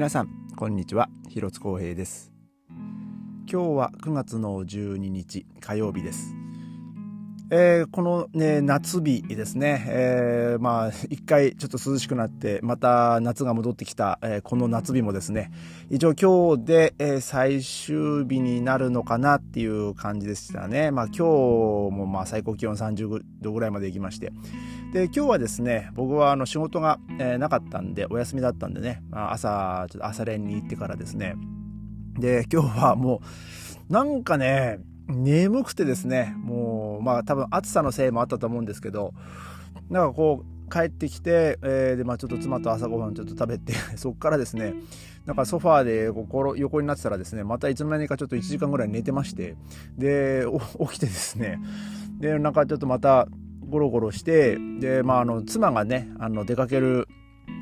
皆さんこんにちは。広津光平です。今日は9月の12日火曜日です。えー、この、ね、夏日ですね、えー、まあ、一回ちょっと涼しくなって、また夏が戻ってきた、えー、この夏日もですね、一応今日で、えー、最終日になるのかなっていう感じでしたね。まあ今日もまあ最高気温30度ぐらいまで行きまして。で、今日はですね、僕はあの仕事が、えー、なかったんで、お休みだったんでね、まあ、朝、ちょっと朝練に行ってからですね、で、今日はもう、なんかね、眠くてですね、もう、まあ多分暑さのせいもあったと思うんですけど、なんかこう、帰ってきて、えー、で、まあちょっと妻と朝ごはんちょっと食べて、そっからですね、なんかソファーでこう横になってたらですね、またいつの間にかちょっと1時間ぐらい寝てまして、で、起きてですね、で、なんかちょっとまたゴロゴロして、で、まああの、妻がね、あの、出かける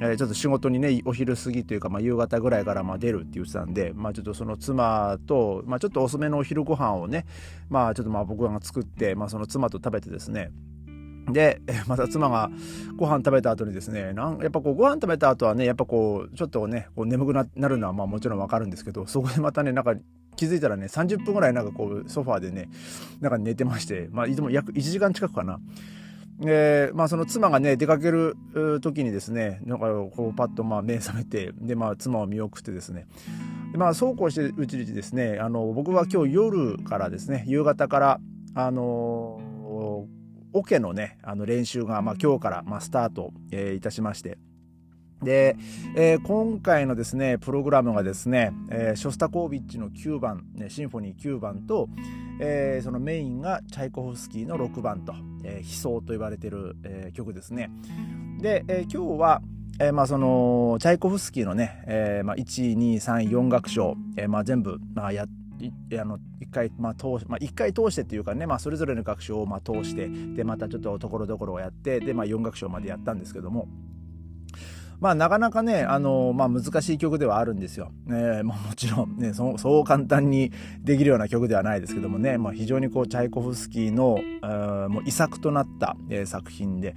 え、ちょっと仕事にね、お昼過ぎというか、まあ、夕方ぐらいからまあ出るって言ってたんで、まあ、ちょっとその妻と、まあ、ちょっと遅めのお昼ご飯をね、まあ、ちょっとまあ僕が作って、まあ、その妻と食べてですね、で、また妻がご飯食べた後にですね、なんやっぱこうご飯食べた後はね、やっぱこう、ちょっとね、こう眠くなるのはまあもちろんわかるんですけど、そこでまたね、なんか気づいたらね、30分ぐらいなんかこう、ソファーでね、なんか寝てまして、まあいつも約1時間近くかな。えー、まあその妻がね、出かける時にですね、なんかこうパッとまあ目覚めて、でまあ妻を見送ってですね、でまあそうこうしてるうちにですね、あの僕は今日夜からですね、夕方から、あのオ、ケのね、あの練習がまあ今日からまあスタート、えー、いたしまして、で、えー、今回のですね、プログラムがですね、えー、ショスタコービッチの9番、ね、シンフォニー9番と、えー、そのメインがチャイコフスキーの6番と、えー、悲壮と言われてる、えー、曲ですね。で、えー、今日は、えー、まあそのチャイコフスキーのね、えーまあ、1234楽章、えーまあ、全部、まあ、やあの一回、まあ通まあ、回通してっていうかね、まあ、それぞれの楽章をまあ通してでまたちょっとところどころをやってで、まあ、4楽章までやったんですけどもまあなかなかね、あの、まあ難しい曲ではあるんですよ。えー、まあもちろんねそ、そう簡単にできるような曲ではないですけどもね、まあ非常にこうチャイコフスキーの、もう遺作となった、えー、作品で、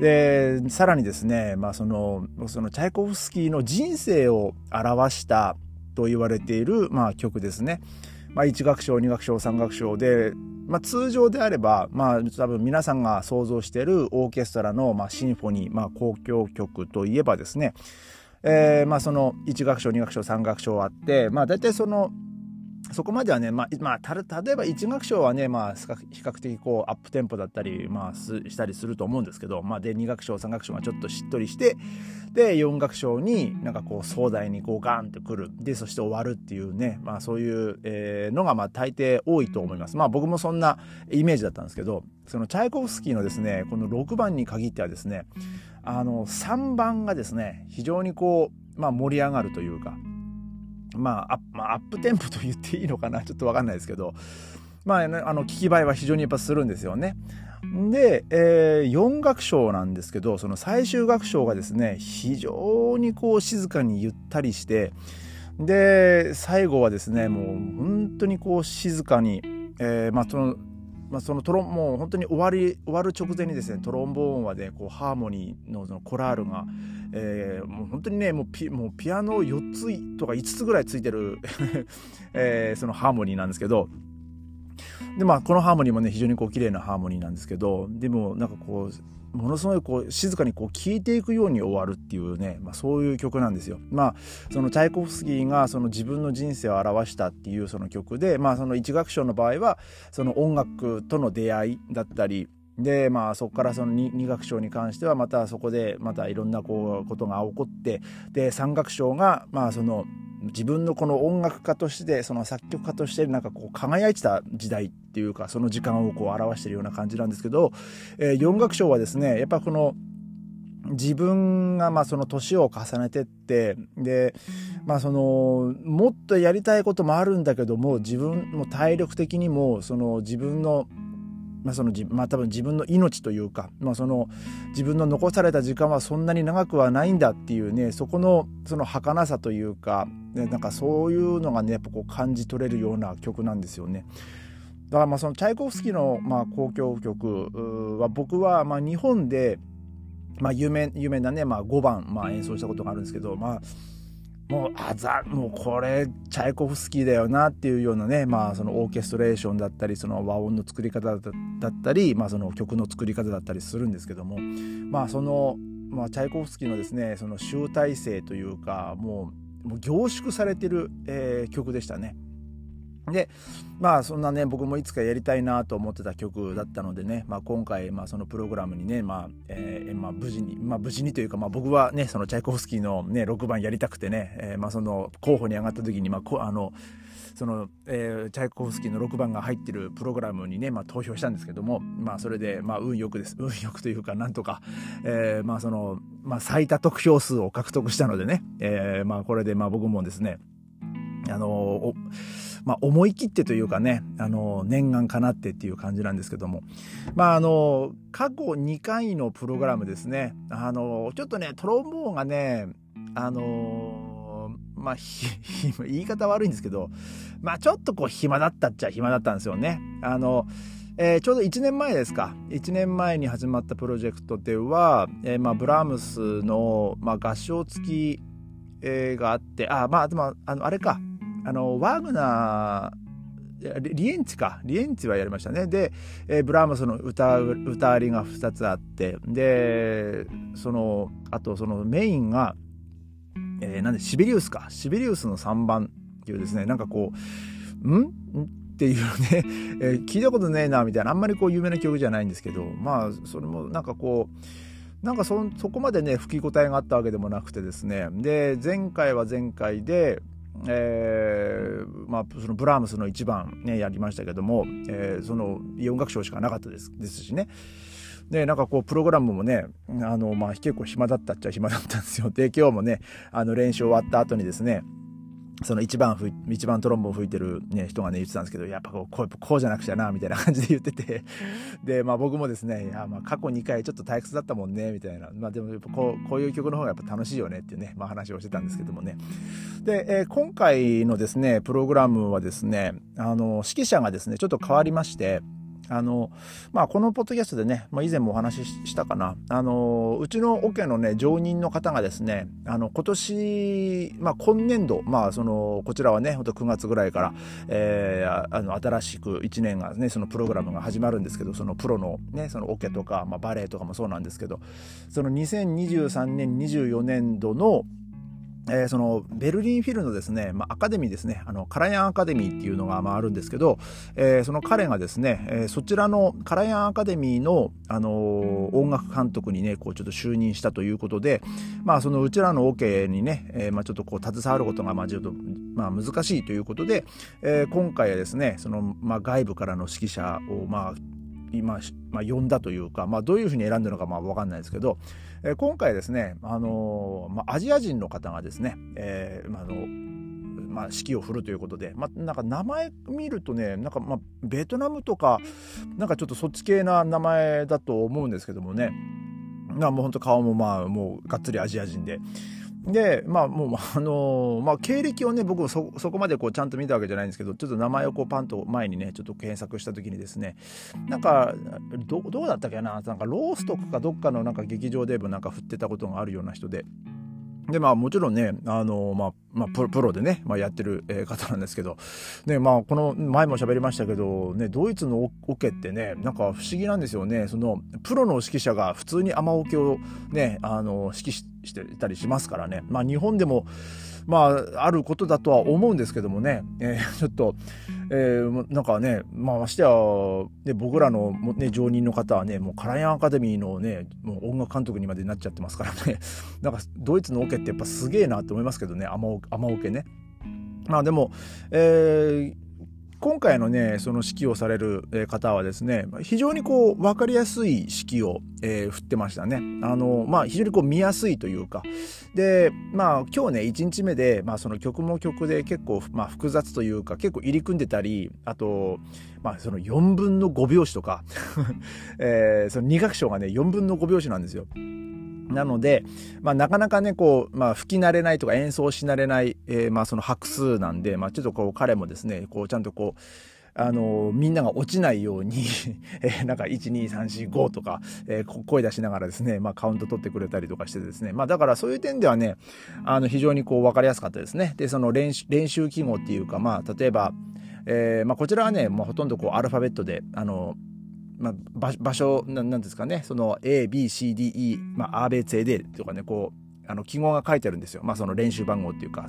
で、さらにですね、まあその、そのチャイコフスキーの人生を表したと言われている、まあ曲ですね。まあ1楽章、2楽章、3楽章で、まあ、通常であれば、まあ、多分皆さんが想像しているオーケストラの、まあ、シンフォニー、まあ、交響曲といえばですね、えー、まあ、その1楽章、2楽章、3楽章あって、まあ、大体そのそこまではね、まあ、まあ、例えば一楽章はね、まあ、比較的こう、アップテンポだったり、まあ、したりすると思うんですけど、まあ、で、二楽章、三楽章がちょっとしっとりして、で、四楽章になんかこう、壮大にこう、ガーンとくる。で、そして終わるっていうね、まあ、そういう、えー、のが、まあ、大抵多いと思います。まあ、僕もそんなイメージだったんですけど、その、チャイコフスキーのですね、この6番に限ってはですね、あの、3番がですね、非常にこう、まあ、盛り上がるというか、まあ、まあ、アップテンポと言っていいのかな？ちょっとわかんないですけど、まあ、あの、聞き映えは非常にやっぱするんですよね。で、えー、4楽章なんですけど、その最終楽章がですね、非常にこう静かにゆったりして、で、最後はですね、もう本当にこう静かに、えー、まあその、まあ、そのトロンもう本当に終わり終わる直前にですねトロンボーンはでこうハーモニーのそのコラールが、えー、もう本当にねもうピもうピアノ4つとか5つぐらいついてる えー、そのハーモニーなんですけどでまあこのハーモニーもね非常にこう綺麗なハーモニーなんですけどでもなんかこうものすごいこう静かにこう聴いていくように終わるっていうね、まあ、そういう曲なんですよ。まあそのチャイコフスキーがその自分の人生を表したっていうその曲で、まあ、その一楽章の場合はその音楽との出会いだったりでまあそこからその 2, 2楽章に関してはまたそこでまたいろんなこうことが起こってで3楽章がまあその自分のこの音楽家としてその作曲家としてなんかこう輝いてた時代っていうかその時間をこう表してるような感じなんですけど、えー、4楽章はですねやっぱこの自分がまあその年を重ねてってでまあそのもっとやりたいこともあるんだけども自分も体力的にもその自分のまあそのまあ、多分自分の命というか、まあ、その自分の残された時間はそんなに長くはないんだっていうねそこのその儚さというか、ね、なんかそういうのがねやっぱこう感じ取れるような曲なんですよね。だからまあそのチャイコフスキーのまあ交響曲は僕はまあ日本でまあ有名有名なね、まあ、5番まあ演奏したことがあるんですけどまあもう、あざ、もうこれ、チャイコフスキーだよなっていうようなね、まあそのオーケストレーションだったり、その和音の作り方だったり、まあその曲の作り方だったりするんですけども、まあその、まあチャイコフスキーのですね、その集大成というか、もう、もう凝縮されてる、えー、曲でしたね。でまあそんなね僕もいつかやりたいなと思ってた曲だったのでね、まあ、今回、まあ、そのプログラムにね、まあえーまあ、無事に、まあ、無事にというか、まあ、僕はねそのチャイコフスキーの、ね、6番やりたくてね、えーまあ、その候補に上がった時に、まあ、こあのその、えー、チャイコフスキーの6番が入ってるプログラムにね、まあ、投票したんですけども、まあ、それで、まあ、運よくです運よくというかなんとか、えーまあそのまあ、最多得票数を獲得したのでね、えーまあ、これでまあ僕もですねあのまあ、思い切ってというかね、あの、念願かなってっていう感じなんですけども、まあ、あの、過去2回のプログラムですね、あの、ちょっとね、トロンボーンがね、あの、まあ、言い方悪いんですけど、まあ、ちょっとこう、暇だったっちゃ暇だったんですよね。あの、えー、ちょうど1年前ですか。1年前に始まったプロジェクトでは、えーまあ、ブラームスの、まあ、合唱付き、えー、があってあまあでもあのあれかあのワーグナーリエンツィか。リエンツィはやりましたね。で、えー、ブラームスの歌歌ありが2つあって。でそのあとそのメインが、えー、なんでシベリウスか。シベリウスの3番っていうですねなんかこう「ん?」っていうね、えー、聞いたことねえなみたいな。あんまりこう有名な曲じゃないんですけど。まあそれもなんかこうなんかそそこまでね吹き応えがあったわけでもなくてですね。で前回は前回でえーまあ、そのブラームスの一番ねやりましたけども、えー、その音楽賞しかなかったですですしね。でなんかこうプログラムもねあの、まあ、結構暇だったっちゃ暇だったんですよ。で今日もねあの練習終わった後にですねその一番ふ一番トロンボン吹いてる、ね、人がね言ってたんですけどやっぱこうこうこうじゃなくちゃなみたいな感じで言ってて。で、まあ、僕もですねいやまあ過去2回ちょっと退屈だったもんねみたいな、まあ、でもやっぱこうこういう曲の方がやっぱ楽しいよねっていうね、まあ、話をしてたんですけどもね。で、えー、今回のですねプログラムはですねあの指揮者がですねちょっと変わりましてあの、まあ、このポッドキャストでね、まあ、以前もお話ししたかな。あの、うちのオケのね、常任の方がですね、あの、今年、まあ、今年度、まあ、その、こちらはね、ほんと9月ぐらいから、えー、あの、新しく1年がね、そのプログラムが始まるんですけど、そのプロのね、そのオケとか、まあ、バレエとかもそうなんですけど、その2023年、24年度の、えー、そのベルリンフィルのですね、まあ、アカデミーですねあのカラヤンアカデミーっていうのがまああるんですけど、えー、その彼がですね、えー、そちらのカラヤンアカデミーの、あの、音楽監督にねこうちょっと就任したということで、まあ、そのうちらのオ、ケにね、えまあ、ちょっとこう携わることがまあちょっと、まあ、難しいということで、え、今回はですねその、まあ、外部からの指揮者をまあ今、まあ、呼んだというか、まあ、どういうふうに選んだのかまあ分かんないですけど、えー、今回ですね、あのー、まあ、アジア人の方がですね、えーまあのまあ、指揮を振るということで、まあ、なんか名前見るとねなんかまあベトナムとかなんかちょっとそっち系な名前だと思うんですけどもね。なもうほんと顔もまあもうがっつりアジア人で。で、まあもう、あのー、まあ経歴をね、僕もそ、そこまでこうちゃんと見たわけじゃないんですけど、ちょっと名前をこうパンと前にね、ちょっと検索した時にですね、なんか、ど、どうだったっけな、なんかローストクかどっかのなんか劇場でもなんか振ってたことがあるような人で、で、まあもちろんね、あの、まあ、まあ、プロでね、まあ、やってる方なんですけど、ね、まあ、この前も喋りましたけど、ね、ドイツのオケってね、なんか不思議なんですよね。その、プロの指揮者が普通に雨オケをね、あの、指揮ししてたりしますからね。まあ、日本でも、まあ、あることだとは思うんですけどもね、えー、ちょっと、えー、なんかね、まあ、ましてや、ね、僕らの、ね、常任の方はね、もうカラヤンアカデミーのね、もう音楽監督にまでなっちゃってますからね、なんかドイツのオケってやっぱすげえなって思いますけどね、雨オケね。まあでも、えー、今回のね、その指揮をされる方はですね、非常にこう、わかりやすい指揮を、えー、振ってましたね。あの、まあ、非常にこう見やすいというか。で、まあ、今日ね、1日目で、まあ、その曲も曲で結構、まあ、複雑というか、結構入り組んでたり、あと、まあ、その4分の5拍子とか、えー、その2楽章がね、4分の5拍子なんですよ。なので、まあ、なかなかね、こう、まあ、吹き慣れないとか演奏し慣れない、えー、まあ、その拍数なんで、まあ、ちょっとこう、彼もですね、こう、ちゃんとこう、あの、みんなが落ちないように えー、なんか、1、2、3、4、5とか、えー、声出しながらですね、まあ、カウント取ってくれたりとかしてですね、まあ、だからそういう点ではね、あの、非常にこう、わかりやすかったですね。で、その練習、練習記号っていうか、まあ、例えば、えー、まあ、こちらはね、もうほとんどこう、アルファベットで、あの、まあ、場所な、なんですかね、その A、B、C、D、E、まあ、アーベ C、D とかね、こう、あの記号が書いてあるんですよ。まあその練習番号っていうか、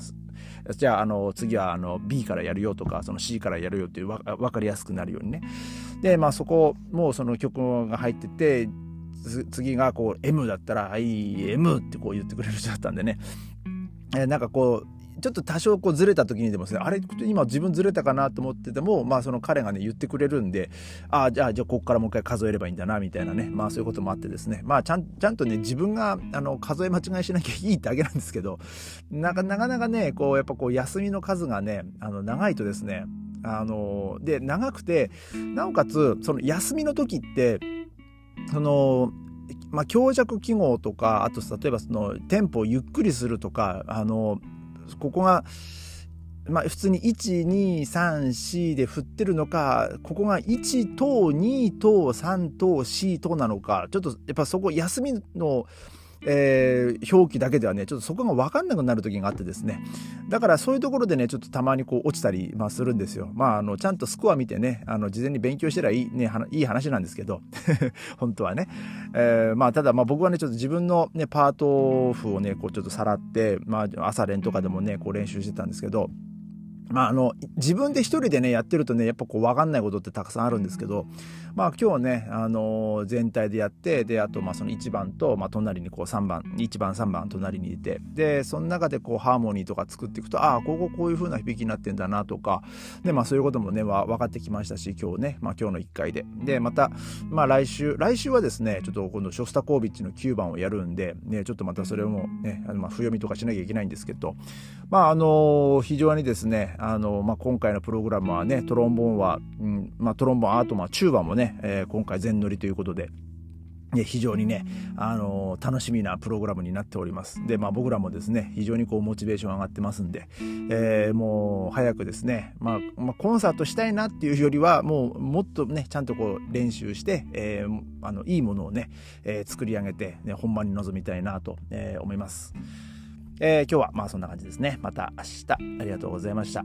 じゃああの次はあの B からやるよとか、その C からやるよっていうわ分かりやすくなるようにね。で、まあそこもその曲が入ってて、次がこう M だったら、はい、M ってこう言ってくれる人だったんでね。えなんかこう、ちょっと多少こうずれた時にでもですね、あれ、今自分ずれたかなと思ってても、まあその彼がね、言ってくれるんで、ああ、じゃあ、じゃあここからもう一回数えればいいんだな、みたいなね、まあそういうこともあってですね、まあちゃん、ちゃんとね、自分が、あの、数え間違いしなきゃいいだけなんですけど、なかなかね、こう、やっぱこう、休みの数がね、あの、長いとですね、あの、で、長くて、なおかつ、その休みの時って、その、まあ、強弱記号とか、あと例えばそのテンポをゆっくりするとか、あの、ここが、まあ、普通に1234で振ってるのかここが1等2等3等4等なのかちょっとやっぱそこ休みのえー、表記だけではね、ちょっとそこが分かんなくなる時があってですね。だからそういうところでね、ちょっとたまにこう落ちたり、まあ、するんですよ。まあ、あの、ちゃんとスコア見てね、あの、事前に勉強してりゃいい、ね、いい話なんですけど、本当はね。えー、まあ、ただ、まあ僕はね、ちょっと自分のね、パート譜をね、こうちょっとさらって、まあ、朝練とかでもね、こう練習してたんですけど、まあ、あの、自分で一人でね、やってるとね、やっぱこう、わかんないことってたくさんあるんですけど、まあ、今日ね、あの、全体でやって、で、あと、まあ、その1番と、まあ、隣にこう、3番、1番、3番、隣にいて、で、その中でこう、ハーモニーとか作っていくと、ああ、こここういう風な響きになってんだなとか、で、まあ、そういうこともね、分かってきましたし、今日ね、まあ、今日の1回で。で、また、まあ、来週、来週はですね、ちょっと今度、ショスタコービッチの9番をやるんで、ね、ちょっとまたそれもね、あのまあ、読みとかしなきゃいけないんですけど、まあ、あの、非常にですね、あの、まあ、今回のプログラムはね、トロンボーンは、うんまあ、トロンボーン、あとまあチューバもね、えー、今回全乗りということで、非常にね、あのー、楽しみなプログラムになっております。で、まあ僕らもですね、非常にこうモチベーション上がってますんで、えー、もう早くですね、まあ、まあ、コンサートしたいなっていうよりは、もうもっとね、ちゃんとこう練習して、えー、あの、いいものをね、え作り上げて、ね、本番に臨みたいなと、え思います。え今日はまあそんな感じですね。また明日ありがとうございました。